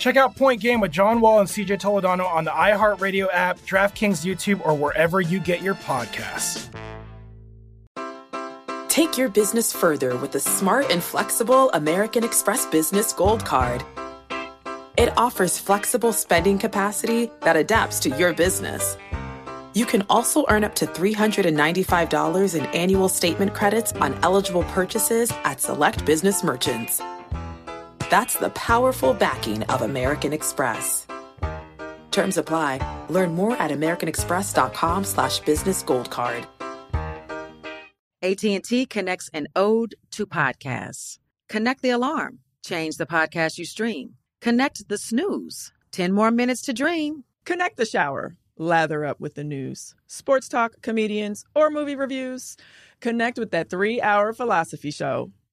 Check out Point Game with John Wall and CJ Toledano on the iHeartRadio app, DraftKings YouTube, or wherever you get your podcasts. Take your business further with the smart and flexible American Express Business Gold Card. It offers flexible spending capacity that adapts to your business. You can also earn up to $395 in annual statement credits on eligible purchases at select business merchants. That's the powerful backing of American Express. Terms apply. Learn more at americanexpress.com slash business gold card. AT&T connects an ode to podcasts. Connect the alarm. Change the podcast you stream. Connect the snooze. 10 more minutes to dream. Connect the shower. Lather up with the news. Sports talk, comedians, or movie reviews. Connect with that three-hour philosophy show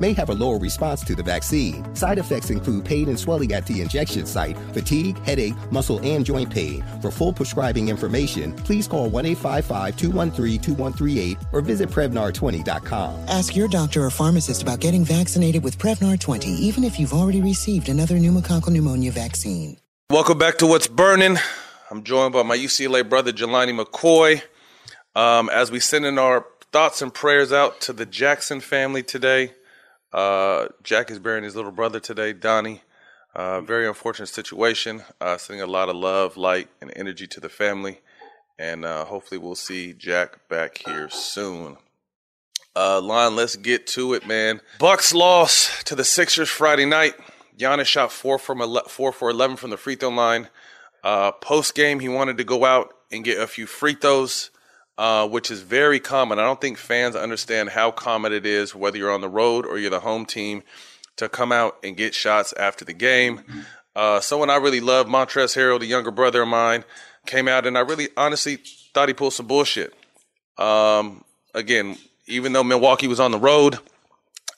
may have a lower response to the vaccine. Side effects include pain and swelling at the injection site, fatigue, headache, muscle, and joint pain. For full prescribing information, please call 1 855 213 2138 or visit Prevnar20.com. Ask your doctor or pharmacist about getting vaccinated with Prevnar 20, even if you've already received another pneumococcal pneumonia vaccine. Welcome back to What's Burning. I'm joined by my UCLA brother, Jelani McCoy. Um, as we send in our thoughts and prayers out to the Jackson family today, uh, Jack is burying his little brother today, Donnie. Uh, very unfortunate situation. Uh, sending a lot of love, light, and energy to the family. And uh, hopefully, we'll see Jack back here soon. Uh, Lon, let's get to it, man. Bucks lost to the Sixers Friday night. Giannis shot four from ele- four for eleven from the free throw line. Uh, Post game, he wanted to go out and get a few free throws uh, which is very common. I don't think fans understand how common it is, whether you're on the road or you're the home team, to come out and get shots after the game. Uh, someone I really love, Montrezl Harrell, the younger brother of mine, came out and I really honestly thought he pulled some bullshit. Um, again, even though Milwaukee was on the road,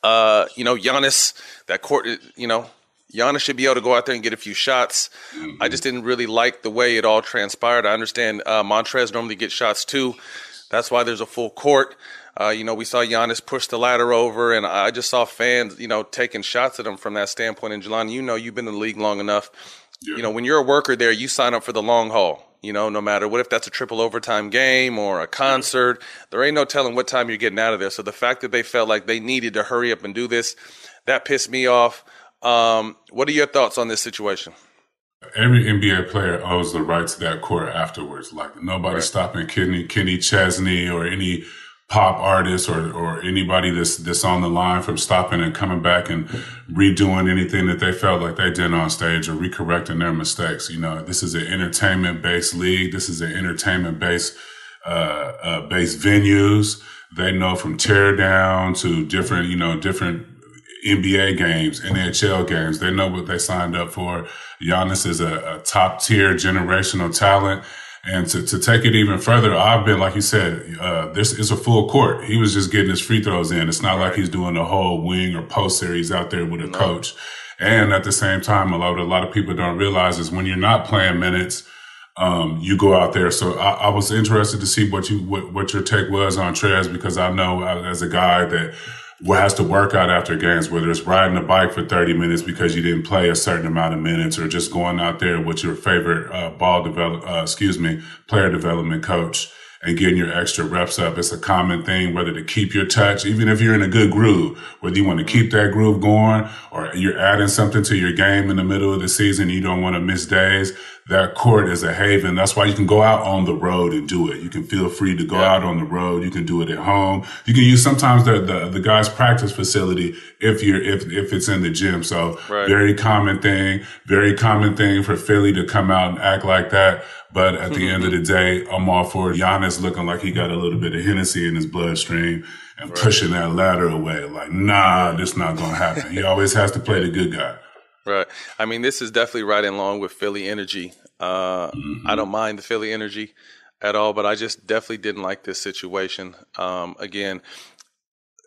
uh, you know, Giannis, that court, you know, Giannis should be able to go out there and get a few shots. Mm-hmm. I just didn't really like the way it all transpired. I understand uh, Montrez normally gets shots too. That's why there's a full court. Uh, you know, we saw Giannis push the ladder over, and I just saw fans, you know, taking shots at him from that standpoint. And Jelani, you know, you've been in the league long enough. Yeah. You know, when you're a worker there, you sign up for the long haul. You know, no matter what if that's a triple overtime game or a concert, yeah. there ain't no telling what time you're getting out of there. So the fact that they felt like they needed to hurry up and do this, that pissed me off. Um, what are your thoughts on this situation? Every NBA player owes the right to that court afterwards. Like nobody's right. stopping Kenny Kenny Chesney or any pop artist or or anybody that's that's on the line from stopping and coming back and redoing anything that they felt like they did on stage or recorrecting their mistakes. You know, this is an entertainment based league. This is an entertainment based uh, uh, based venues. They know from tear down to different, you know, different NBA games, NHL games. They know what they signed up for. Giannis is a, a top tier generational talent. And to, to take it even further, I've been, like you said, uh, this is a full court. He was just getting his free throws in. It's not right. like he's doing a whole wing or post series out there with a no. coach. And at the same time, a lot, a lot of people don't realize is when you're not playing minutes, um, you go out there. So I, I, was interested to see what you, what, what your take was on Trez because I know uh, as a guy that has to work out after games, whether it's riding a bike for 30 minutes because you didn't play a certain amount of minutes or just going out there with your favorite uh, ball develop, uh, excuse me, player development coach and getting your extra reps up. It's a common thing, whether to keep your touch, even if you're in a good groove, whether you want to keep that groove going or you're adding something to your game in the middle of the season. You don't want to miss days that court is a haven. That's why you can go out on the road and do it. You can feel free to go yeah. out on the road. You can do it at home. You can use sometimes the, the, the guy's practice facility if you're, if, if it's in the gym. So right. very common thing, very common thing for Philly to come out and act like that. But at the mm-hmm. end of the day, I'm all for Giannis looking like he got a little bit of Hennessy in his bloodstream and right. pushing that ladder away. Like, nah, this not going to happen. he always has to play the good guy. Right. I mean, this is definitely right in line with Philly energy. Uh, mm-hmm. I don't mind the Philly energy at all, but I just definitely didn't like this situation. Um, again,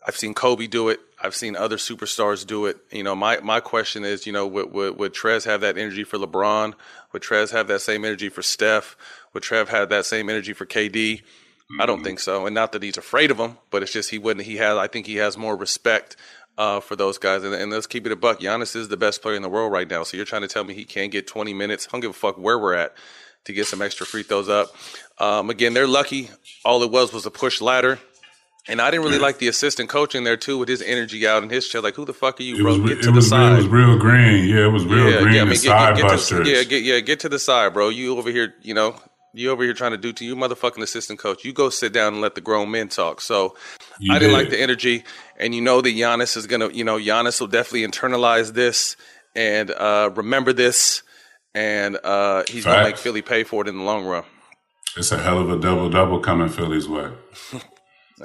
I've seen Kobe do it. I've seen other superstars do it. You know, my, my question is, you know, would, would, would Trez have that energy for LeBron? Would Trez have that same energy for Steph? Would Trev have that same energy for KD? Mm-hmm. I don't mm-hmm. think so. And not that he's afraid of him, but it's just he wouldn't. He has. I think he has more respect uh, for those guys. And, and, let's keep it a buck. Giannis is the best player in the world right now. So you're trying to tell me he can't get 20 minutes? I don't give a fuck where we're at to get some extra free throws up. Um, again, they're lucky. All it was was a push ladder. And I didn't really like the assistant coach in there too, with his energy out and his chair. Like, who the fuck are you, bro? Was, get to the side. Real, it was real green. Yeah, it was real yeah, green. Yeah, I mean, get, side get, get. To, yeah, get, yeah, get to the side, bro. You over here, you know, you over here trying to do to you, motherfucking assistant coach. You go sit down and let the grown men talk. So you I didn't did. like the energy, and you know that Giannis is gonna, you know, Giannis will definitely internalize this and uh, remember this, and uh, he's gonna make Philly pay for it in the long run. It's a hell of a double double coming Philly's way.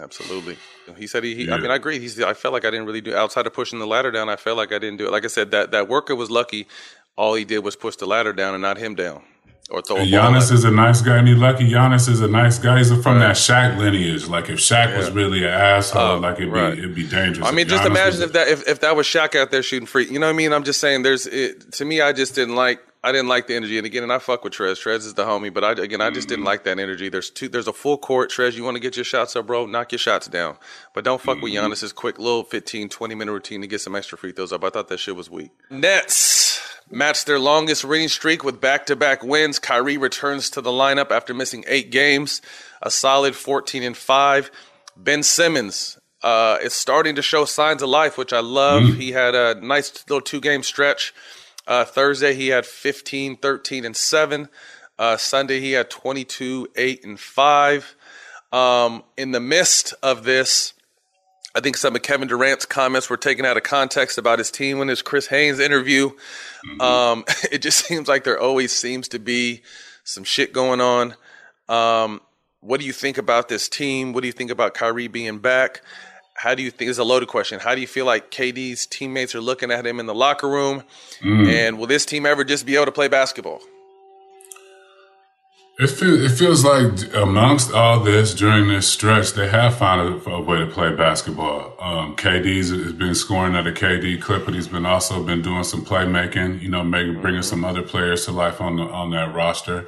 Absolutely. He said he. he yeah. I mean, I agree. He's. I felt like I didn't really do outside of pushing the ladder down. I felt like I didn't do it. Like I said, that that worker was lucky. All he did was push the ladder down and not him down. Or throw and Giannis is a nice guy, and he lucky. Giannis is a nice guy. He's from right. that Shaq lineage. Like if Shaq yeah. was really an asshole, uh, like it'd right. be it'd be dangerous. I mean, if just Giannis imagine if that if, if that was Shaq out there shooting free. You know what I mean? I'm just saying. There's it, to me, I just didn't like. I didn't like the energy, and again, and I fuck with Trez. Trez is the homie, but I again, I just mm-hmm. didn't like that energy. There's two. There's a full court. Trez, you want to get your shots up, bro? Knock your shots down, but don't fuck mm-hmm. with Giannis's quick little 15, 20 minute routine to get some extra free throws up. I thought that shit was weak. Nets matched their longest winning streak with back to back wins. Kyrie returns to the lineup after missing eight games, a solid 14 and 5. Ben Simmons uh, is starting to show signs of life, which I love. Mm-hmm. He had a nice little two game stretch. Uh, Thursday, he had 15, 13, and 7. Uh, Sunday, he had 22, 8, and 5. Um, in the midst of this, I think some of Kevin Durant's comments were taken out of context about his team when his Chris Haynes interview. Mm-hmm. Um, it just seems like there always seems to be some shit going on. Um, what do you think about this team? What do you think about Kyrie being back? How do you think? It's a loaded question. How do you feel like KD's teammates are looking at him in the locker room? Mm. And will this team ever just be able to play basketball? It feels it feels like amongst all this during this stretch, they have found a, a way to play basketball. Um, KD's has been scoring at a KD clip, but he's been also been doing some playmaking. You know, making bringing some other players to life on the on that roster.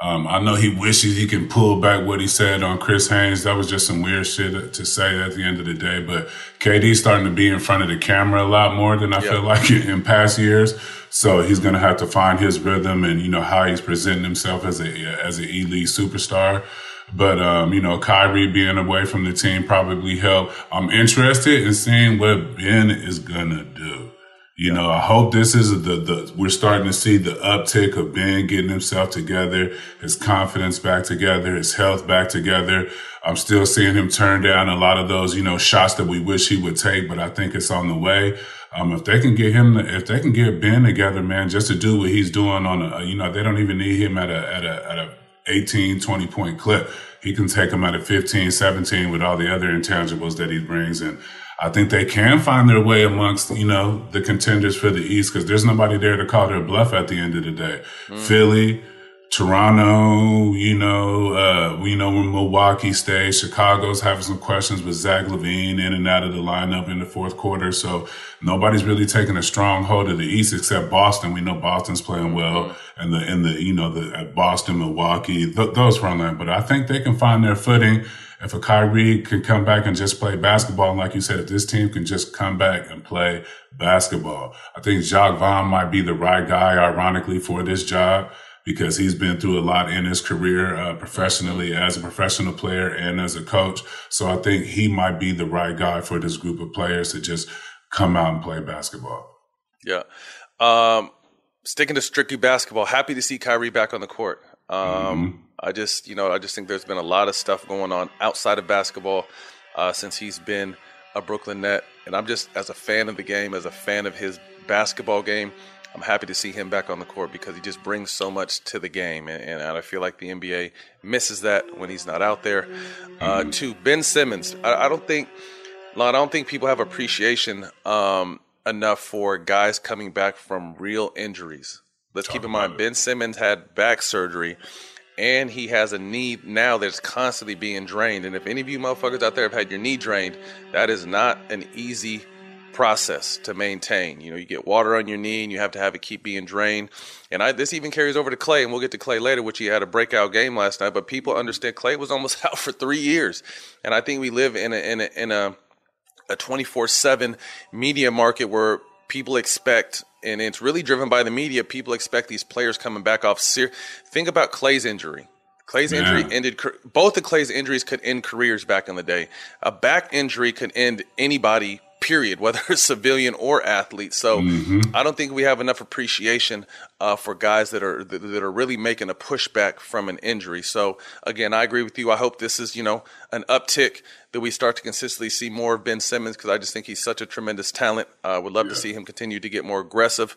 Um, I know he wishes he can pull back what he said on Chris Haynes. That was just some weird shit to say at the end of the day. But KD's starting to be in front of the camera a lot more than I feel like in, in past years. So he's going to have to find his rhythm and you know how he's presenting himself as a as an elite superstar. But um, you know, Kyrie being away from the team probably helped. I'm interested in seeing what Ben is gonna do. You know, I hope this is the, the, we're starting to see the uptick of Ben getting himself together, his confidence back together, his health back together. I'm still seeing him turn down a lot of those, you know, shots that we wish he would take, but I think it's on the way. Um, if they can get him, if they can get Ben together, man, just to do what he's doing on a, you know, they don't even need him at a, at a, at a 18, 20 point clip. he can take him out of 15, 17 with all the other intangibles that he brings. And I think they can find their way amongst, you know, the contenders for the East because there's nobody there to call their bluff at the end of the day. Mm. Philly, Toronto, you know, uh, we know when Milwaukee stays. Chicago's having some questions with Zach LaVine in and out of the lineup in the fourth quarter. So nobody's really taking a strong hold of the East except Boston. We know Boston's playing well and the, in the, you know, the Boston, Milwaukee, th- those front line. But I think they can find their footing. If a Kyrie can come back and just play basketball, and like you said, if this team can just come back and play basketball, I think Jacque Vaughn might be the right guy, ironically, for this job because he's been through a lot in his career uh, professionally as a professional player and as a coach. So I think he might be the right guy for this group of players to just come out and play basketball. Yeah. Um, sticking to strictly basketball, happy to see Kyrie back on the court. Um, mm-hmm. I just, you know, I just think there's been a lot of stuff going on outside of basketball uh, since he's been a Brooklyn Net. And I'm just, as a fan of the game, as a fan of his basketball game, I'm happy to see him back on the court because he just brings so much to the game, and, and I feel like the NBA misses that when he's not out there. Uh, to Ben Simmons, I, I, don't think, I don't think people have appreciation um, enough for guys coming back from real injuries. Let's keep in mind, Ben Simmons had back surgery, and he has a knee now that's constantly being drained. And if any of you motherfuckers out there have had your knee drained, that is not an easy process to maintain. You know, you get water on your knee and you have to have it keep being drained. And I, this even carries over to Klay, and we'll get to Klay later, which he had a breakout game last night. But people understand Klay was almost out for three years, and I think we live in a in a in a a 24/7 media market where people expect and it's really driven by the media people expect these players coming back off ser- think about Klay's injury Klay's yeah. injury ended both of Klay's injuries could end careers back in the day a back injury could end anybody period, whether it's civilian or athlete. So mm-hmm. I don't think we have enough appreciation uh, for guys that are that, that, are really making a pushback from an injury. So again, I agree with you. I hope this is you know an uptick that we start to consistently see more of Ben Simmons because I just think he's such a tremendous talent. I uh, would love yeah. to see him continue to get more aggressive.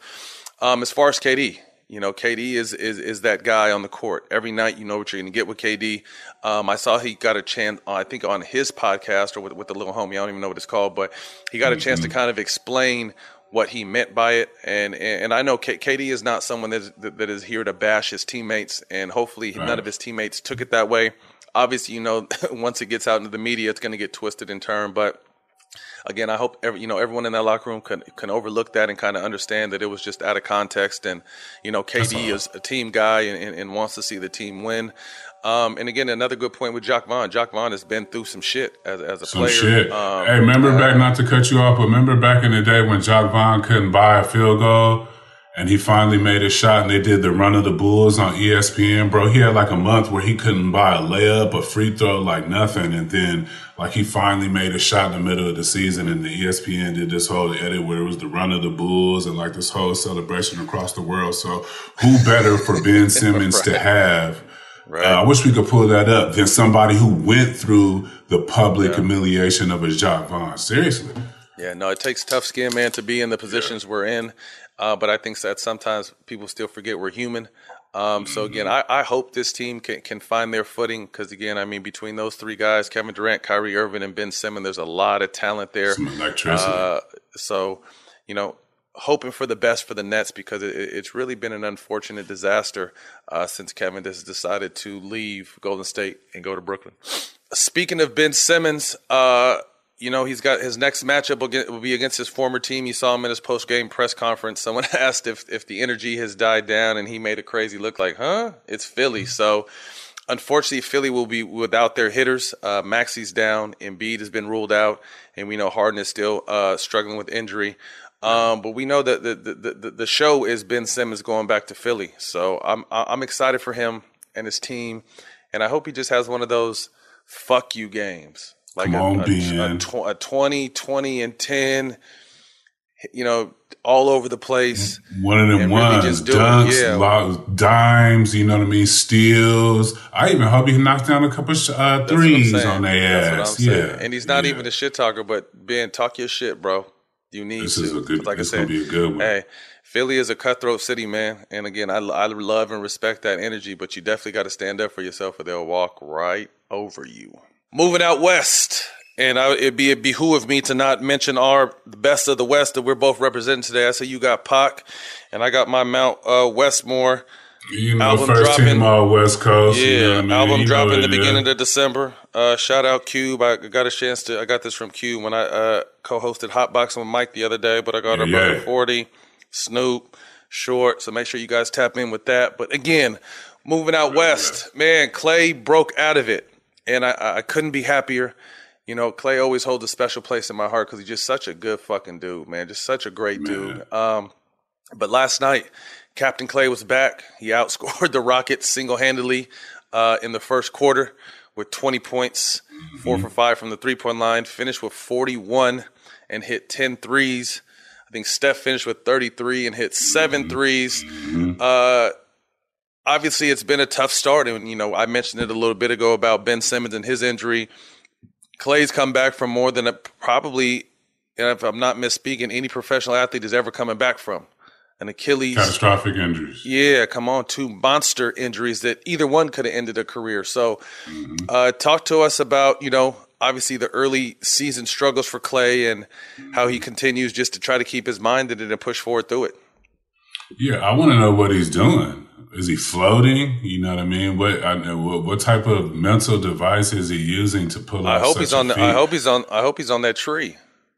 Um, as far as KD, you know, KD is, is is that guy on the court. Every night, you know what you're going to get with KD. Um, I saw he got a chance, uh, I think, on his podcast or with, with the little homie. I don't even know what it's called, but he got a chance to mm-hmm. kind of explain what he meant by it. And and I know K- KD is not someone that is, that is here to bash his teammates, and hopefully right. none of his teammates took it that way. Obviously, you know, once it gets out into the media, it's going to get twisted and turned, but again, I hope every, you know everyone in that locker room can can overlook that and kind of understand that it was just out of context. And you know, KD is a team guy and, and, and, wants to see the team win. Um, and again, another good point with Jacque Vaughn. Jacque Vaughn has been through some shit as, as a some player. Shit. Um, hey, remember uh, back, not to cut you off, but remember back in the day when Jacque Vaughn couldn't buy a field goal and he finally made a shot and they did the run of the bulls on ESPN, bro. He had like a month where he couldn't buy a layup, a free throw, like nothing. And then like he finally made a shot in the middle of the season and the ESPN did this whole edit where it was the run of the bulls and like this whole celebration across the world. So who better for Ben Simmons right. to have? Right. Uh, I wish we could pull that up than somebody who went through the public yeah. humiliation of a Jacque Vaughn. Seriously. Yeah, no, it takes tough skin, man, to be in the positions yeah. we're in. Uh, but I think that sometimes people still forget we're human. Um, so again, mm-hmm. I, I, hope this team can, can find their footing because again, I mean, between those three guys, Kevin Durant, Kyrie Irving, and Ben Simmons, there's a lot of talent there. Some electricity. Uh, so, you know, hoping for the best for the Nets because it, it's really been an unfortunate disaster uh, since Kevin has decided to leave Golden State and go to Brooklyn. Speaking of Ben Simmons, uh, you know, he's got his next matchup will, be against his former team. You saw him in his post game press conference. Someone asked if if the energy has died down, and he made a crazy look like, "Huh? It's Philly." So, unfortunately, Philly will be without their hitters. Uh, Maxey's down. Embiid has been ruled out, and we know Harden is still uh, struggling with injury. Um, but we know that the, the, the the show is Ben Simmons going back to Philly. So I'm I'm excited for him and his team, and I hope he just has one of those fuck you games like Come a, on, a, a, tw- a 20, 20, and 10, you know, all over the place. One of them ones, really dunks, yeah. dimes, you know what I mean, steals. I even hope he knocks down a couple uh, threes on their ass. Yeah. And he's not yeah. even a shit talker, but Ben, talk your shit, bro. You need this to. Is a good, like I said, be a good one. Hey, Philly is a cutthroat city, man. And again, I, I love and respect that energy, but you definitely got to stand up for yourself or they'll walk right over you. Moving out west, and I, it'd be it behoove of me to not mention our the best of the West that we're both representing today. I say you got Pac, and I got my Mount uh, Westmore. You know, album first dropping, team all West Coast. Yeah, you know I mean? album you dropping the beginning of December. Uh, shout out Cube. I got a chance to. I got this from Cube when I uh, co-hosted Hotboxing with Mike the other day. But I got yeah, our brother Forty, Snoop, Short. So make sure you guys tap in with that. But again, moving out west, man, Klay broke out of it, and I, I couldn't be happier. You know, Klay always holds a special place in my heart because he's just such a good fucking dude, man. Just such a great man. dude. Um, but last night, Captain Klay was back. He outscored the Rockets single handedly uh, in the first quarter with 20 points, mm-hmm. four for five from the three point line, finished with 41 and hit 10 threes. I think Steph finished with 33 and hit 7 mm-hmm. Mm-hmm. Uh, obviously, it's been a tough start. And, you know, I mentioned it a little bit ago about Ben Simmons and his injury. Klay's come back from more than a, probably, if I'm not misspeaking, any professional athlete is ever coming back from. An Achilles. Catastrophic injuries. Yeah, come on. Two monster injuries that either one could have ended a career. So, mm-hmm. uh, talk to us about, you know, obviously the early season struggles for Klay and how he continues just to try to keep his mind in it and push forward through it. Yeah, I want to know what he's doing is he floating? You know what I mean? What I what, what type of mental device is he using to pull I hope he's on. The, I hope he's on. I hope he's on that tree.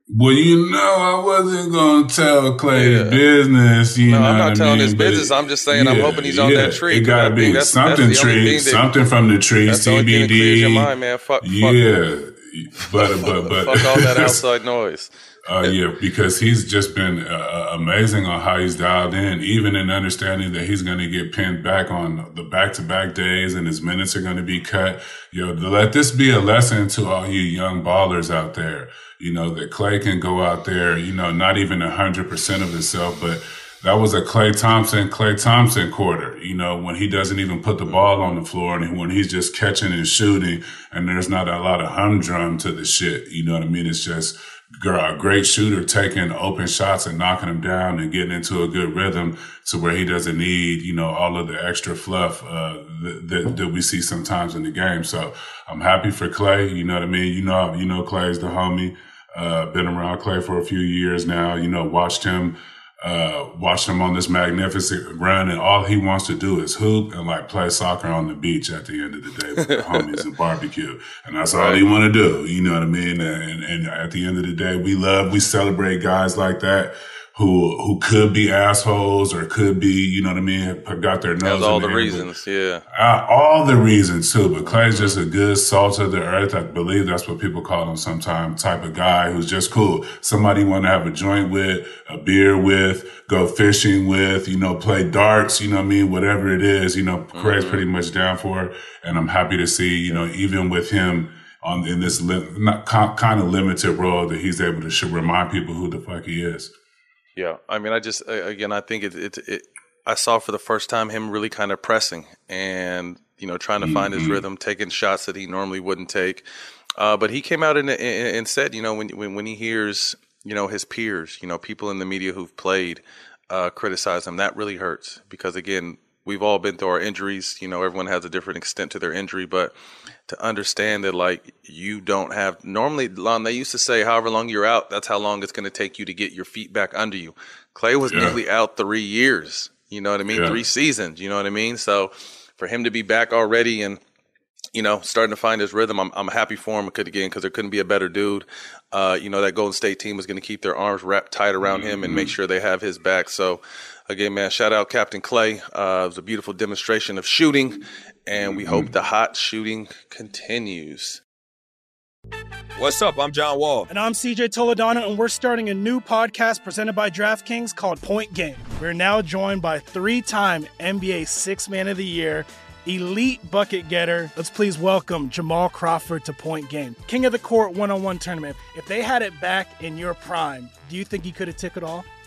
Well, you know, I wasn't gonna tell Klay yeah. business. You no, know, I'm not telling mean? his business. I'm just saying, yeah, I'm hoping he's on yeah, that tree. It gotta be that's, something that's tree, that, something from the tree, that's CBD. The your mind, man. Fuck, yeah, but but but fuck all that outside noise. Uh, yeah, because he's just been uh, uh, amazing on how he's dialed in, even in understanding that he's going to get pinned back on the back-to-back days and his minutes are going to be cut. You know, let this be a lesson to all you young ballers out there. You know that Klay can go out there, you know, not even a hundred percent of himself, but that was a Klay Thompson, Klay Thompson quarter, you know, when he doesn't even put the ball on the floor and when he's just catching and shooting and there's not a lot of humdrum to the shit. You know what I mean? It's just, a great shooter taking open shots and knocking them down and getting into a good rhythm to where he doesn't need, you know, all of the extra fluff, uh, that, that, that, we see sometimes in the game. So I'm happy for Klay. You know what I mean? You know, you know, Klay's the homie. Uh, been around Klay for a few years now, you know, watched him, uh, watched him on this magnificent run, and all he wants to do is hoop and like play soccer on the beach at the end of the day with the homies and barbecue, and that's all he want to do. You know what I mean? And, and at the end of the day, we love, we celebrate guys like that who who could be assholes or could be, you know what I mean, got their nose. That's all the reasons, yeah. Uh, all the reasons too. But Klay's just a good salt of the earth. I believe that's what people call him sometimes. Type of guy who's just cool. Somebody you want to have a joint with, a beer with, go fishing with, you know, play darts. You know what I mean? Whatever it is, you know, Klay's mm-hmm. pretty much down for it. And I'm happy to see, you know, even with him on in this li- not, kind of limited role that he's able to remind people who the fuck he is. Yeah, I mean, I just again, I think it, it, it I saw for the first time him really kind of pressing and you know trying to mm-hmm. find his mm-hmm. rhythm, taking shots that he normally wouldn't take. Uh, but he came out and, and, said, you know, when, when when he hears you know his peers, you know, people in the media who've played uh, criticize him, that really hurts because again, we've all been through our injuries. You know, everyone has a different extent to their injury, but to understand that like you don't have normally Lon, they used to say however long you're out, that's how long it's going to take you to get your feet back under you. Klay was yeah. nearly out three years. You know what I mean? Yeah. Three seasons. You know what I mean? So for him to be back already and you know, starting to find his rhythm. I'm, I'm happy for him again because there couldn't be a better dude. Uh, you know, that Golden State team was going to keep their arms wrapped tight around mm-hmm. him and make mm-hmm. sure they have his back. So, again, man, shout out Captain Klay. Uh, it was a beautiful demonstration of shooting, and we hope the hot shooting continues. What's up? I'm John Wall. And I'm CJ Toledano, and we're starting a new podcast presented by DraftKings called Point Game. We're now joined by three time NBA Six Man of the Year, elite bucket getter. Let's please welcome Jamal Crawford to Point Game. King of the Court one on one tournament. If they had it back in your prime, do you think he could have took it all?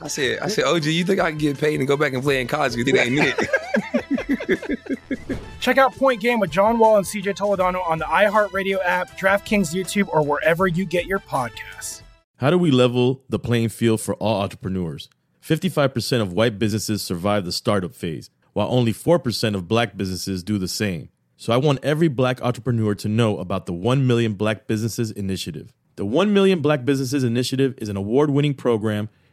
I said, I said, OG, you think I can get paid and go back and play in college? Because it ain't it. Check out Point Game with John Wall and CJ Toledano on the iHeartRadio app, DraftKings YouTube, or wherever you get your podcasts. How do we level the playing field for all entrepreneurs? 55% of white businesses survive the startup phase, while only 4% of black businesses do the same. So I want every black entrepreneur to know about the 1 Million Black Businesses Initiative. The 1 Million Black Businesses Initiative is an award winning program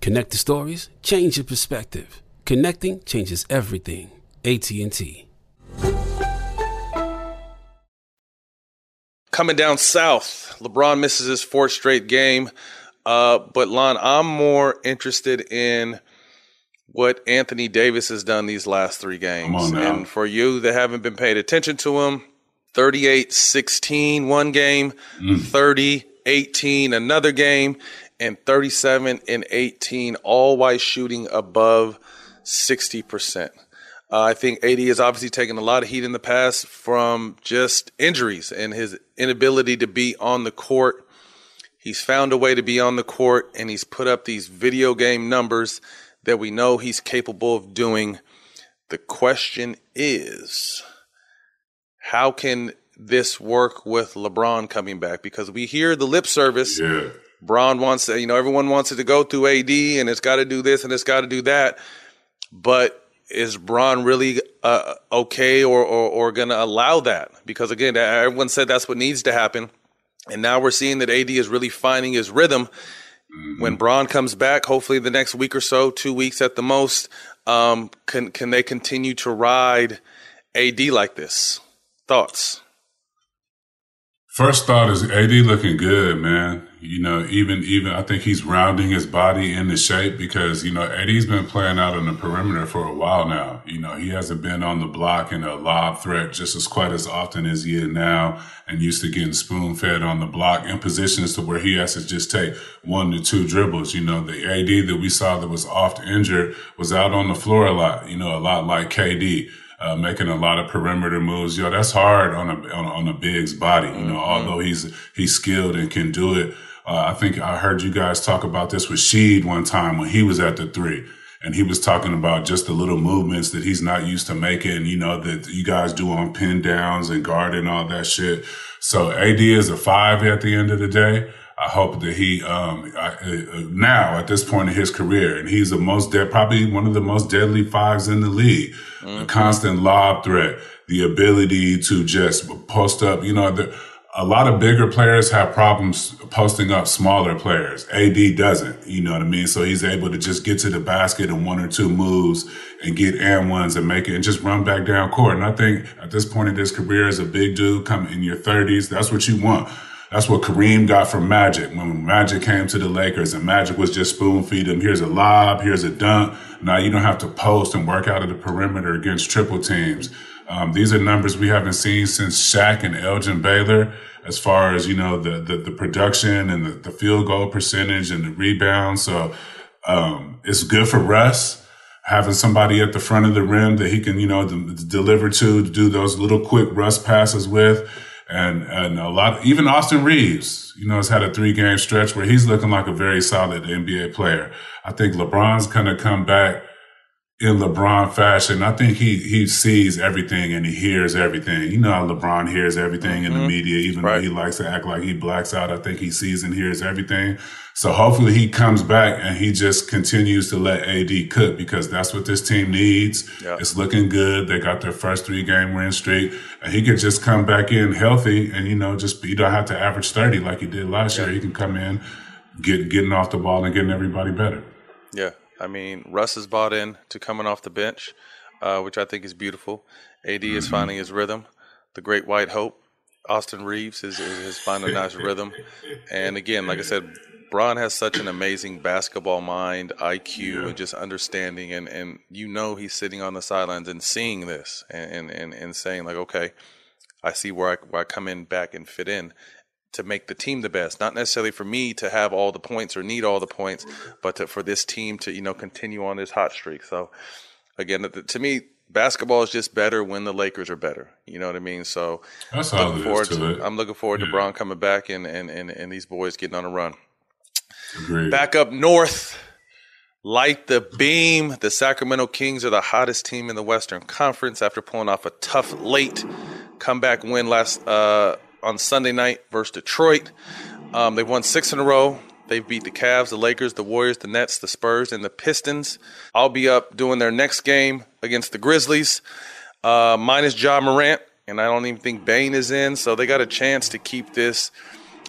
Connect the stories, change your perspective. Connecting changes everything. AT&T. Coming down south, LeBron misses his fourth straight game. Uh, but Lon, I'm more interested in what Anthony Davis has done these last three games. And for you that haven't been paying attention to him, 38 16 one game, 30 18 another game, and 37 and 18, all while shooting above 60%. Uh, I think AD has obviously taken a lot of heat in the past from just injuries and his inability to be on the court. He's found a way to be on the court and he's put up these video game numbers that we know he's capable of doing. The question is, how can this work with LeBron coming back? Because we hear the lip service. Yeah. Bron wants, to, you know, everyone wants it to go through AD and it's got to do this and it's got to do that. But is Bron really uh, okay or, or, or going to allow that? Because again, everyone said that's what needs to happen. And now we're seeing that AD is really finding his rhythm. When Bron comes back, hopefully the next week or so, two weeks at the most, Um, can can they continue to ride AD like this? Thoughts? First thought is AD looking good, man. You know, even even I think he's rounding his body into shape because you know AD's been playing out on the perimeter for a while now. You know, he hasn't been on the block in a lob threat just as quite as often as he is now, and used to getting spoon fed on the block in positions to where he has to just take one to two dribbles. You know, the AD that we saw that was oft injured was out on the floor a lot. You know, a lot like KD uh, making a lot of perimeter moves. Yo, that's hard on a on, on a big's body. You know, mm-hmm. although he's he's skilled and can do it. Uh, I think I heard you guys talk about this with Sheed one time when he was at the three. And he was talking about just the little movements that he's not used to making, you know, that you guys do on pin downs and guard and all that shit. So AD is a five at the end of the day. I hope that he um, I, uh, now at this point in his career, and he's the most dead, probably one of the most deadly fives in the league. Mm-hmm. The constant lob threat, the ability to just post up. You know, the, a lot of bigger players have problems posting up smaller players. AD doesn't. You know what I mean? So he's able to just get to the basket in one or two moves and get and ones and make it and just run back down court. And I think at this point in his career as a big dude, coming in your thirties, that's what you want that's what Kareem got from Magic when Magic came to the Lakers and Magic was just spoon feed him. Here's a lob, here's a dunk. Now you don't have to post and work out of the perimeter against triple teams. Um, these are numbers we haven't seen since Shaq and Elgin Baylor as far as, you know, the, the, the production and the, the, field goal percentage and the rebound. So, um, it's good for Russ having somebody at the front of the rim that he can, you know, d- deliver to, to do those little quick Russ passes with and and a lot even Austin Reaves, you know, has had a three game stretch where he's looking like a very solid NBA player. I think LeBron's kind of come back in LeBron fashion. I think he he sees everything and he hears everything. You know how LeBron hears everything mm-hmm. in the mm-hmm. media, even right. though he likes to act like he blacks out. I think he sees and hears everything. So hopefully he comes back and he just continues to let AD cook because that's what this team needs. It's looking good. They got their first three game win streak and he could just come back in healthy and, you know, just, you don't have to average 30 like he did last year. He can come in, get, getting off the ball and getting everybody better. Yeah. I mean, Russ is bought in to coming off the bench, uh, which I think is beautiful. AD mm-hmm. is finding his rhythm. The great white hope, Austin Reaves is, is, is finding a nice rhythm. And again, like I said, Bron has such an amazing basketball mind, IQ, yeah. and just understanding. And, and you know he's sitting on the sidelines and seeing this and, and, and saying, like, okay, I see where I, where I come in back and fit in to make the team the best. Not necessarily for me to have all the points or need all the points, but to, for this team to, you know, continue on this hot streak. So, again, to me, basketball is just better when the Lakers are better. You know what I mean? So That's looking forward to, to I'm looking forward yeah. to Bron coming back and, and, and, and these boys getting on a run. Agreed. Back up north, light the beam. The Sacramento Kings are the hottest team in the Western Conference after pulling off a tough late comeback win last uh, on Sunday night versus Detroit. Um, they've won six in a row. They've beat the Cavs, the Lakers, the Warriors, the Nets, the Spurs, and the Pistons. I'll be up doing their next game against the Grizzlies, uh, minus Ja Morant, and I don't even think Bane is in, so they got a chance to keep this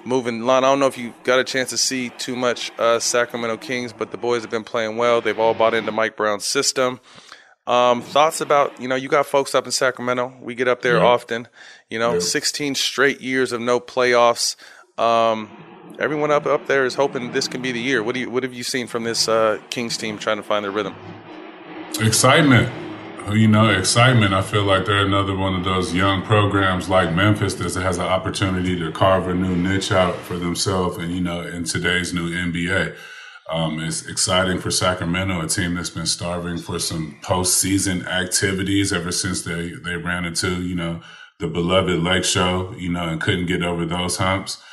moving line. I don't know if you got a chance to see too much uh, Sacramento Kings, but the boys have been playing well. They've all bought into Mike Brown's system. Um, thoughts about you know you got folks up in Sacramento. We get up there yeah. often. You know, yeah. 16 straight years of no playoffs. Um, everyone up up there is hoping this can be the year. What do you what have you seen from this uh, Kings team trying to find their rhythm? Excitement you know, excitement. I feel like they're another one of those young programs like Memphis that has an opportunity to carve a new niche out for themselves. And, you know, in today's new NBA, um, it's exciting for Sacramento, a team that's been starving for some postseason activities ever since they, they ran into, you know, the beloved Lake Show, you know, and couldn't get over those humps.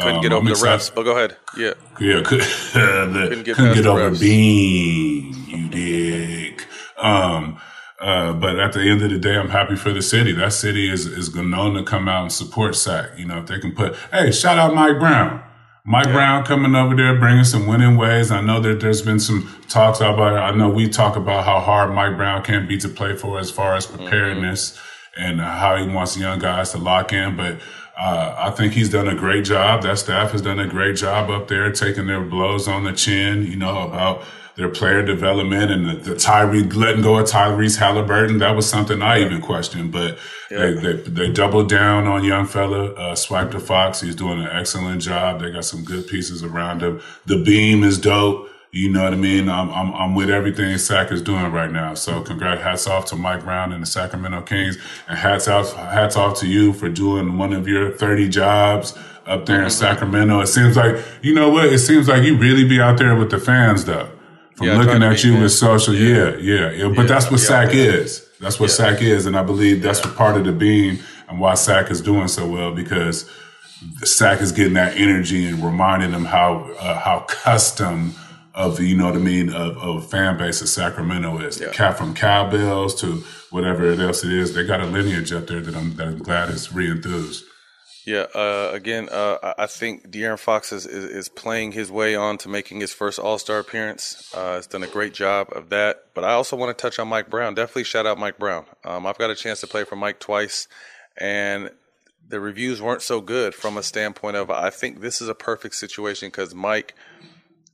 Couldn't um, get over the refs, but go ahead. Yeah. Yeah. Could, the, couldn't get, couldn't get over refs. Bean, you dig. Um, uh, but at the end of the day, I'm happy for the city. That city is is known to come out and support SAC. You know, if they can put, hey, shout out Mike Brown. Mike yeah. Brown coming over there, bringing some winning ways. I know that there's been some talks about it. I know we talk about how hard Mike Brown can be to play for as far as preparedness. Mm-hmm and how he wants young guys to lock in. But uh, I think he's done a great job. That staff has done a great job up there, taking their blows on the chin, you know, about their player development and the, the Tyree letting go of Tyrese Halliburton. That was something I even questioned, but yeah. they, they, they doubled down on young fella, uh, Swipa the Fox. He's doing an excellent job. They got some good pieces around him. The beam is dope. You know what I mean? I'm, I'm, I'm with everything Sac is doing right now. So congrats, hats off to Mike Brown and the Sacramento Kings and hats off, hats off to you for doing one of your 30 jobs up there in. Sacramento. It seems like, you know what? It seems like you really be out there with the fans though. From yeah, looking at you with social. Yeah, yeah, yeah. But that's what SAC is. That's what SAC is. And I believe that's what part of the beam and why SAC is doing so well because SAC is getting that energy and reminding them how, uh, how custom of you know what I mean of, of fan base of Sacramento is. Yeah. From cowbells to whatever else it is, they got a lineage up there that I'm that I'm glad is re-enthused. Yeah, uh, again, uh, I think De'Aaron Fox is, is, is, playing his way on to making his first All Star appearance. Uh, he's done a great job of that. But I also want to touch on Mike Brown. Definitely shout out Mike Brown. Um, I've got a chance to play for Mike twice, and the reviews weren't so good from a standpoint of I think this is a perfect situation because Mike –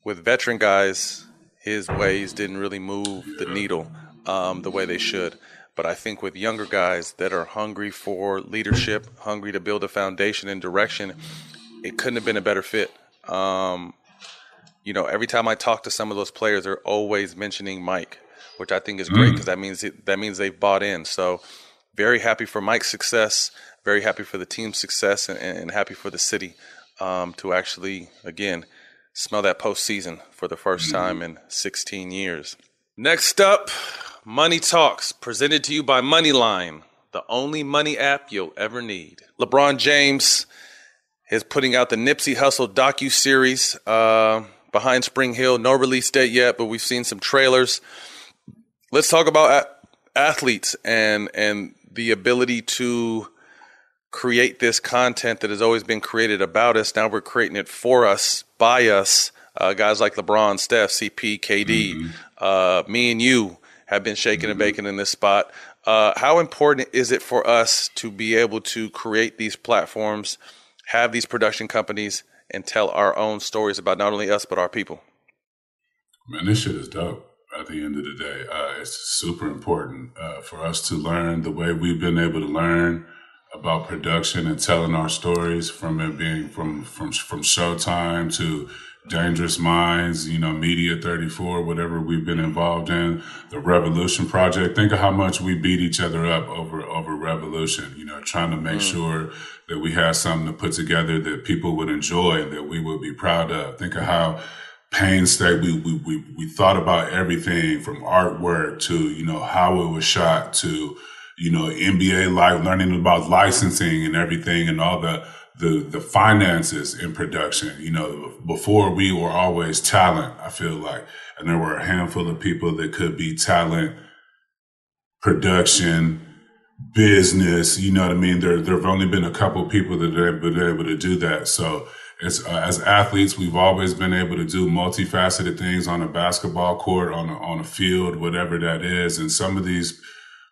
with veteran guys, his ways didn't really move the needle um, the way they should. But I think with younger guys that are hungry for leadership, hungry to build a foundation and direction, it couldn't have been a better fit. Um, you know, every time I talk to some of those players, they're always mentioning Mike, which I think is great because mm. that means it, that means they've bought in. So, very happy for Mike's success, very happy for the team's success, and, and happy for the city um, to actually again smell that postseason for the first mm-hmm. time in 16 years. Next up, Money Talks, presented to you by Moneyline, the only money app you'll ever need. LeBron James is putting out the Nipsey Hussle docu series uh, behind SpringHill. No release date yet, but we've seen some trailers. Let's talk about a- athletes and and the ability to create this content that has always been created about us. Now we're creating it for us, by us. Uh, guys like LeBron, Steph, CP, KD, mm-hmm. uh, me and you have been shaking mm-hmm. and baking in this spot. Uh, how important is it for us to be able to create these platforms, have these production companies, and tell our own stories about not only us but our people? Man, this shit is dope. At the end of the day, uh, it's super important uh, for us to learn the way we've been able to learn about production and telling our stories from it being from from from Showtime to Dangerous Minds, you know, Media 34, whatever we've been involved in, the Revolution Project. Think of how much we beat each other up over over Revolution, you know, trying to make mm. sure that we had something to put together that people would enjoy and that we would be proud of. Think of how painstaking we, we, we, we thought about everything from artwork to, you know, how it was shot to, you know, NBA life, learning about licensing and everything and all the, the, the finances in production. You know, before we were always talent, I feel like, and there were a handful of people that could be talent, production, business. You know what I mean? There, there have only been a couple people that have been able to do that. So it's, uh, as athletes, we've always been able to do multifaceted things on a basketball court, on a, on a field, whatever that is. And some of these,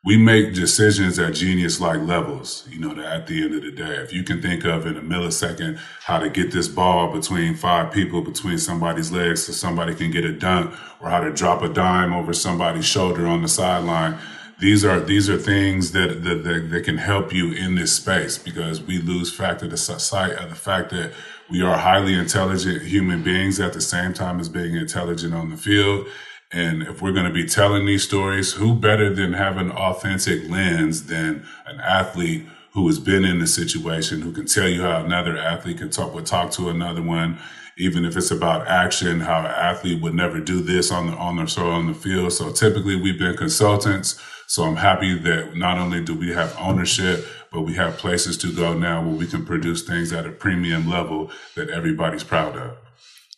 we make decisions at genius like levels, you know, at the end of the day. If you can think of in a millisecond how to get this ball between five people, between somebody's legs so somebody can get a dunk or how to drop a dime over somebody's shoulder on the sideline. These are, these are things that, that, that, that can help you in this space because we lose fact of the sight of the fact that we are highly intelligent human beings at the same time as being intelligent on the field and if we're going to be telling these stories, who better than have an authentic lens than an athlete who has been in the situation, who can tell you how another athlete can talk, would talk to another one, even if it's about action, how an athlete would never do this on the, on the, so on the field. So typically we've been consultants. So I'm happy that not only do we have ownership, but we have places to go now where we can produce things at a premium level that everybody's proud of.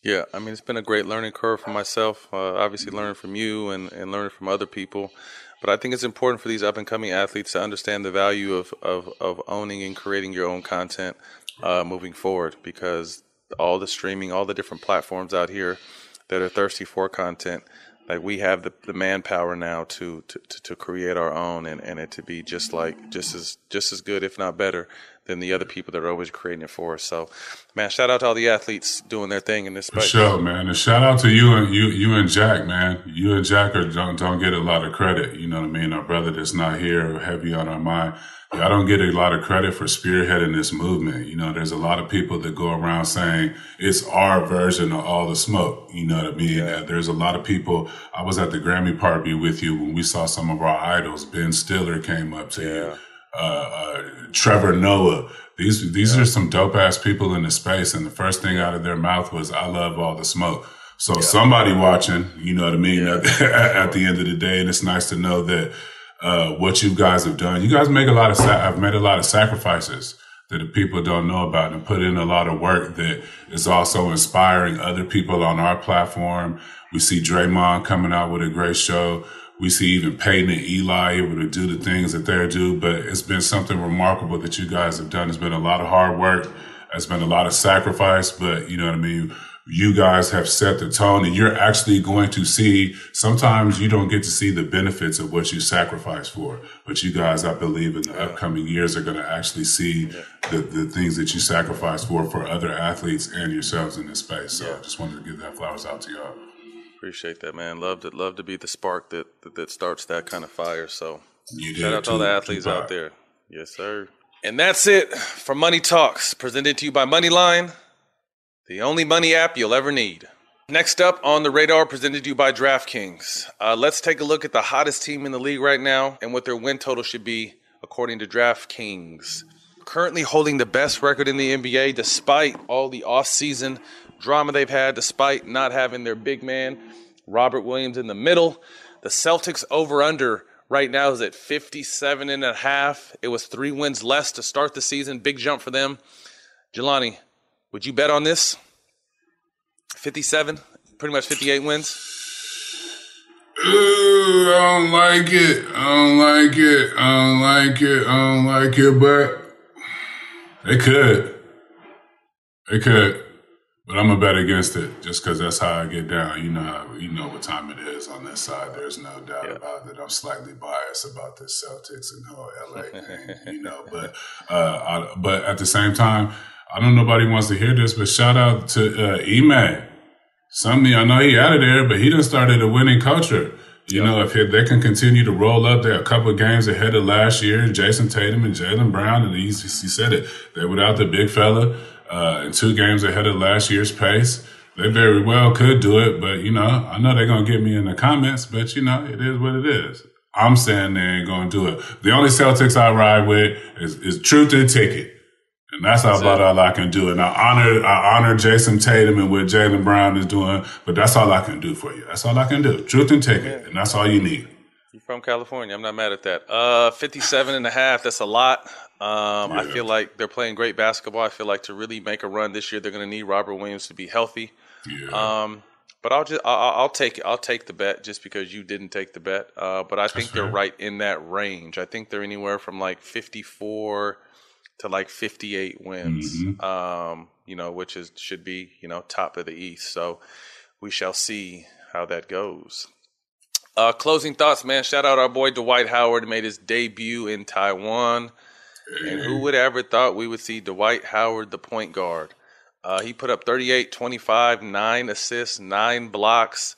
Yeah, I mean, it's been a great learning curve for myself. Uh, obviously, learning from you and, and learning from other people. But I think it's important for these up and coming athletes to understand the value of, of, of owning and creating your own content uh, moving forward because all the streaming, all the different platforms out here that are thirsty for content, like we have the, the manpower now to, to, to, create our own and, and it to be just like just as just as good if not better than the other people that are always creating it for us. So, man, shout out to all the athletes doing their thing in this For sure, man. And shout out to you and you, you and Jack, man. You and Jack are, don't don't get a lot of credit. You know what I mean? Our brother that's not here, heavy on our mind. Y'all don't get a lot of credit for spearheading this movement. You know, there's a lot of people that go around saying it's our version of all the smoke. You know what I mean? Uh, There's a lot of people. I was at the Grammy party with you when we saw some of our idols. Ben Stiller came up to you. Uh, uh, Trevor Noah. These these are some dope ass people in the space, and the first thing out of their mouth was, "I love all the smoke." So somebody watching, you know what I mean, at, at the end of the day, and it's nice to know that uh, what you guys have done. You guys make a lot of sa- have made a lot of sacrifices that the people don't know about, and put in a lot of work that is also inspiring other people on our platform. We see Draymond coming out with a great show. We see even Peyton and Eli able to do the things that they do, but it's been something remarkable that you guys have done. It's been a lot of hard work. It's been a lot of sacrifice, but you know what I mean? You guys have set the tone and you're actually going to see, sometimes you don't get to see the benefits of what you sacrifice for, but you guys, I believe in the upcoming years are going to actually see the, the things that you sacrifice for, for other athletes and yourselves in this space. So I just wanted to give that flowers out to y'all. Appreciate that, man. Love to love to be the spark that that, that starts that kind of fire. So You shout did out to all the athletes out there. Yes, sir. And that's it for Money Talks, presented to you by Moneyline, the only money app you'll ever need. Next up on the radar, presented to you by DraftKings. Uh, let's take a look at the hottest team in the league right now and what their win total should be according to DraftKings. Currently holding the best record in the NBA despite all the offseason drama they've had, despite not having their big man, Robert Williams, in the middle. The Celtics over under right now is at 57 and a half. It was three wins less to start the season. Big jump for them. Jelani, would you bet on this? 57, pretty much 58 wins. Ooh, I don't like it. I don't like it. I don't like it. I don't like it, but they could. They could. But I'm gonna bet against it just because that's how I get down. You know how you know what time it is on this side. There's no doubt about it. I'm slightly biased about the Celtics and whole LA thing, you know. But uh, I, but at the same time, I don't know nobody wants to hear this, but shout out to uh, Ime. Something I know he out of there, but he done started a winning culture. You know, if he, they can continue to roll up, they're a couple of games ahead of last year. Jayson Tatum and Jaylen Brown, and he, he said it. They're without the big fella, uh, and two games ahead of last year's pace. They very well could do it, but you know, I know they're gonna get me in the comments, but you know, it is what it is. I'm saying they ain't gonna do it. The only Celtics I ride with is, is truth and ticket. And that's about all I can do. And I honor, I honor Jayson Tatum and what Jaylen Brown is doing, but that's all I can do for you. That's all I can do. Truth and ticket. And that's all you need. You're from California? I'm not mad at that. Uh, 57 and a half. That's a lot. Um, I feel like they're playing great basketball. I feel like to really make a run this year, they're going to need Robert Williams to be healthy. Um, but I'll just I'll, I'll take I'll take the bet just because you didn't take the bet. Uh, but I think they're fair. right in that range. I think they're anywhere from like 54 to like 58 wins. Mm-hmm. Um, you know, which is should be you know top of the East. So we shall see how that goes. Uh, closing thoughts, man. Shout out our boy Dwight Howard made his debut in Taiwan. And who would ever thought we would see Dwight Howard, the point guard? Uh, he put up 38, 25, nine assists, nine blocks,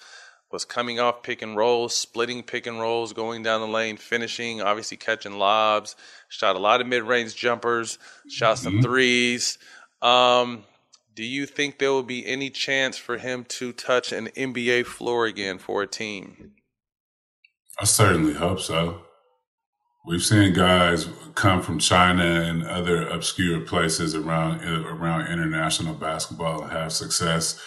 was coming off pick and rolls, splitting pick and rolls, going down the lane, finishing, obviously catching lobs, shot a lot of mid range jumpers, shot some threes. Um, do you think there will be any chance for him to touch an NBA floor again for a team? I certainly hope so. We've seen guys come from China and other obscure places around around international basketball and have success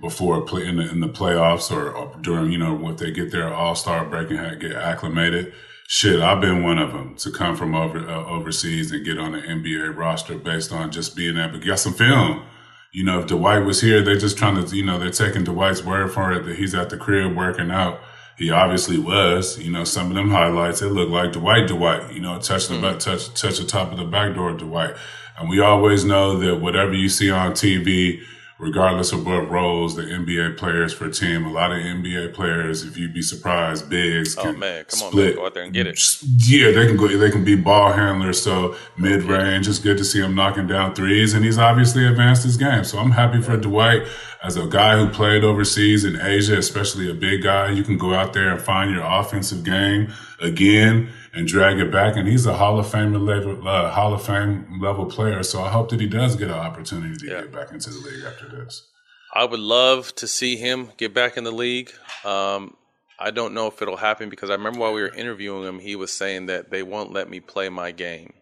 before play in the, in the playoffs or, or during you know what they get their All Star break and get acclimated. Shit, I've been one of them to come from over uh, overseas and get on the NBA roster based on just being able to get some film. You know, if Dwight was here, they're just trying to, you know, they're taking Dwight's word for it that he's at the crib working out. He obviously was. You know, some of them highlights it looked like Dwight, Dwight. You know, touch the back, mm. touch touch the top of the back door, Dwight. And we always know that whatever you see on TV, regardless of what roles the NBA players for a team, a lot of NBA players, if you'd be surprised, bigs Oh can man, come on, split. man, go out there and get it. Yeah, they can go. They can be ball handlers. So mid range, it's good to see him knocking down threes, and he's obviously advanced his game. So I'm happy for Dwight as a guy who played overseas in Asia, especially a big guy. You can go out there and find your offensive game again and drag it back. And he's a Hall of Fame level, uh, Hall of Fame level player. So I hope that he does get an opportunity to get back into the league after this. I would love to see him get back in the league. Um, I don't know if it'll happen because I remember while we were interviewing him, he was saying that they won't let me play my game.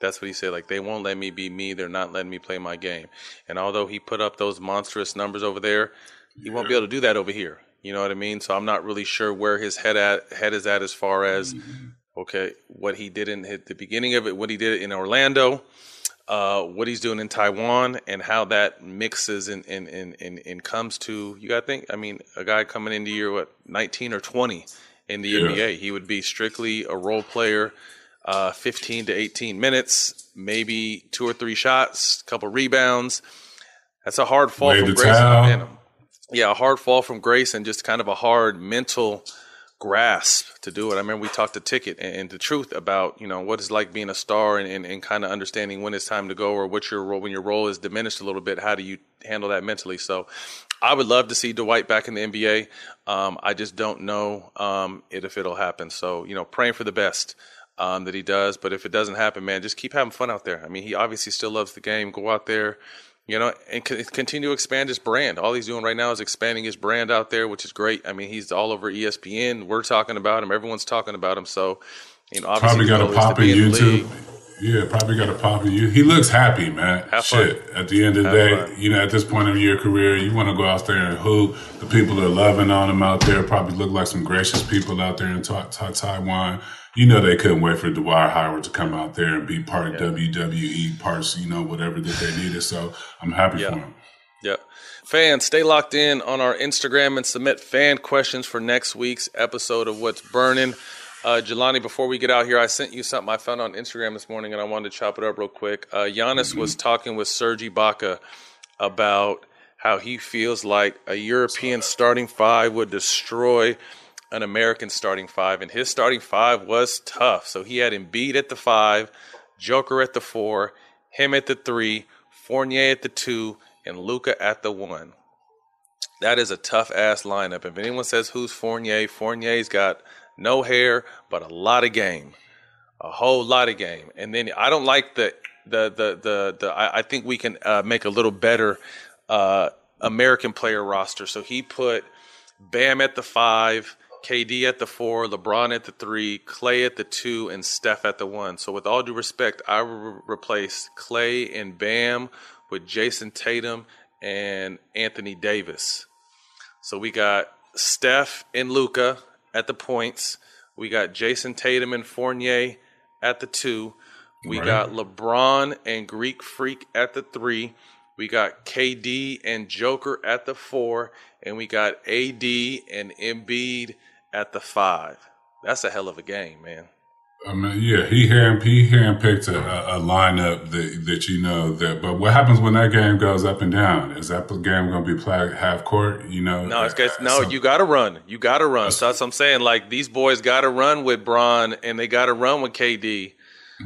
That's what he said. Like they won't let me be me. They're not letting me play my game. And although he put up those monstrous numbers over there, he won't be able to do that over here. You know what I mean? So I'm not really sure where his head at head is at as far as okay what he did in at the beginning of it, what he did in Orlando, uh, what he's doing in Taiwan, and how that mixes and and, and, and, and comes to you. Got to think. I mean, a guy coming into year what 19 or 20 in the Yeah. NBA, he would be strictly a role player. Uh, 15 to 18 minutes, maybe two or three shots, a couple rebounds. That's a hard fall from grace. yeah, a hard fall from grace and just kind of a hard mental grasp to do it. I remember we talked to Ticket and, and the truth about, you know, what it's like being a star and, and, and kind of understanding when it's time to go or what your role, when your role is diminished a little bit, how do you handle that mentally? So I would love to see Dwight back in the NBA. Um, I just don't know um, it, if it'll happen. So, you know, praying for the best. Um, that he does, but if it doesn't happen, man, just keep having fun out there. I mean, he obviously still loves the game. Go out there, you know, and c- continue to expand his brand. All he's doing right now is expanding his brand out there, which is great. I mean, he's all over ESPN. We're talking about him. Everyone's talking about him. So, you know, obviously Probably got a to pop in be in the YouTube. Yeah, probably got a pop in you. He looks happy, man. Have fun. Shit. At the end of the Have day, you know, at this point of your career, you want to go out there and hoop. The people are loving on him out there. Probably look like some gracious people out there in Ta- Ta- Taiwan. You know, they couldn't wait for Dwight Howard to come out there and be part of WWE, parts, you know, whatever that they needed. So I'm happy Yeah. for him. Yeah, Fans, stay locked in on our Instagram and submit fan questions for next week's episode of What's Burning. Uh, Jelani, before we get out here, I sent you something I found on Instagram this morning, and I wanted to chop it up real quick. Uh, Giannis was talking with Serge Ibaka about how he feels like a European starting five would destroy an American starting five, and his starting five was tough. So he had Embiid at the five, Joker at the four, him at the three, Fournier at the two, and Luka at the one. That is a tough ass lineup. If anyone says who's Fournier, Fournier's got no hair but a lot of game, a whole lot of game. And then I don't like the the the the, the I, I think we can uh, make a little better uh, American player roster. So he put Bam at the five, KD at the four, LeBron at the three, Klay at the two, and Steph at the one. So with all due respect, I re- replace Klay and Bam with Jayson Tatum and Anthony Davis. So we got Steph and Luka at the points. We got Jayson Tatum and Fournier at the two. We Right. got LeBron and Greek Freak at the three. We got KD and Joker at the four. And we got AD and Embiid at the five. That's a hell of a game, man. I mean, yeah, he hand he handpicked a, a, a lineup that that you know that. But what happens when that game goes up and down? Is that the game going to be played half court? You know, No, it's no, you got to run. You got to run. So that's what I'm saying. Like these boys got to run with Bron and they got to run with KD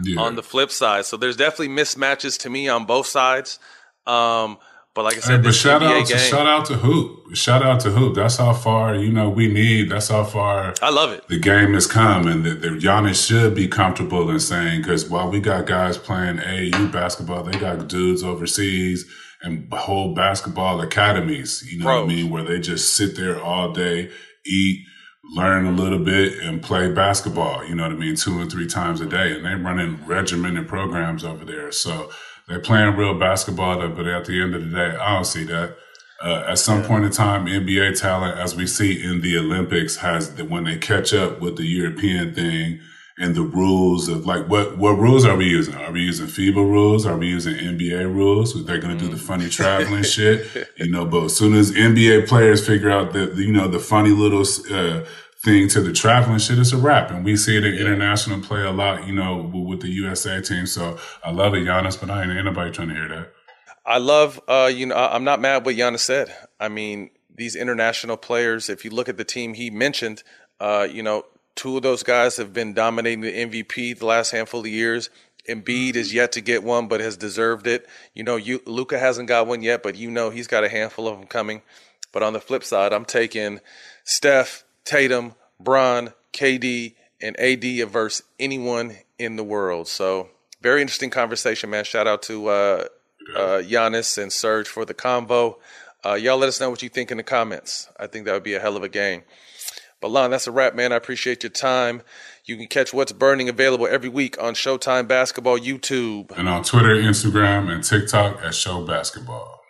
Yeah. on the flip side. So there's definitely mismatches to me on both sides. Um, but like I Hey, but shout NBA out to game, shout out to Hoop. Shout out to Hoop. That's how far you know we need. That's how far I love it. the game has come, and that the Giannis should be comfortable in saying because while we got guys playing AAU basketball, they got dudes overseas and whole basketball academies. You know what I mean? Where they just sit there all day, eat, learn a little bit, and play basketball. You know what I mean? Two and three times a day, and they're running regimented programs over there. So they're playing real basketball. But at the end of the day, I don't see that. Uh, at some point in time, NBA talent, as we see in the Olympics, has the, when they catch up with the European thing and the rules of like what what rules are we using? Are we using FIBA rules? Are we using NBA rules? They're going to do the funny traveling shit, you know. But as soon as NBA players figure out that you know the funny little uh, thing to the traveling shit, it's a wrap. And we see it in international play a lot, you know, with, the USA team. So I love it, Giannis, but I ain't, nobody trying to hear that. I love, uh, you know, I'm not mad what Giannis said. I mean, these international players, if you look at the team he mentioned, uh, you know, two of those guys have been dominating the MVP the last handful of years. Embiid is yet to get one, but has deserved it. You know, you, Luka hasn't got one yet, but you know he's got a handful of them coming. But on the flip side, I'm taking Steph, Tatum, Bron, KD, and AD versus anyone in the world. So very interesting conversation, man. Shout out to uh, uh, Giannis and Serge for the convo. Uh, y'all let us know what you think in the comments. I think that would be a hell of a game. But Lon, that's a wrap, man. I appreciate your time. You can catch What's Burning available every week on Showtime Basketball YouTube. And on Twitter, Instagram, and TikTok at Show Basketball.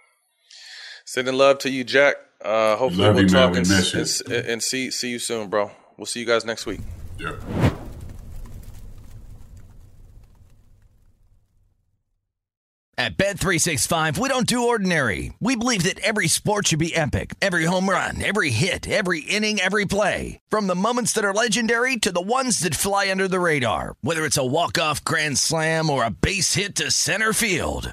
Sending love to you, Jack. Uh, hopefully Love we'll you, man. talk We and, miss you. and, and see see you soon, bro. We'll see you guys next week. Yep. At Bet365, we don't do ordinary. We believe that every sport should be epic. Every home run, every hit, every inning, every play. From the moments that are legendary to the ones that fly under the radar. Whether it's a walk-off grand slam or a base hit to center field.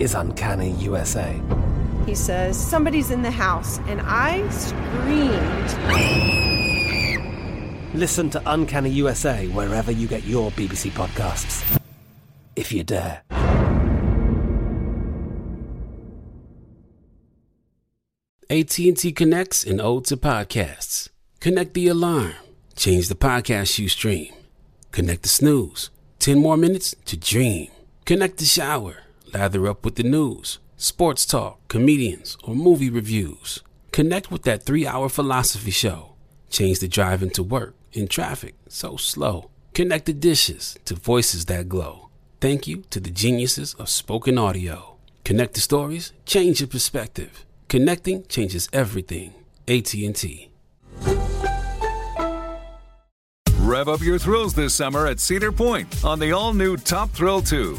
is Uncanny USA. He says, Somebody's in the house, and I screamed. Listen to Uncanny USA wherever you get your BBC podcasts, if you dare. AT&T connects an ode to podcasts. Connect the alarm. Change the podcast you stream. Connect the snooze. 10 more minutes to dream. Connect the shower. Lather up with the news, sports talk, comedians, or movie reviews. Connect with that three-hour philosophy show. Change the drive into work in traffic so slow. Connect the dishes to voices that glow. Thank you to the geniuses of spoken audio. Connect the stories, change your perspective. Connecting changes everything. AT&T. Rev up your thrills this summer at Cedar Point on the all new Top Thrill 2.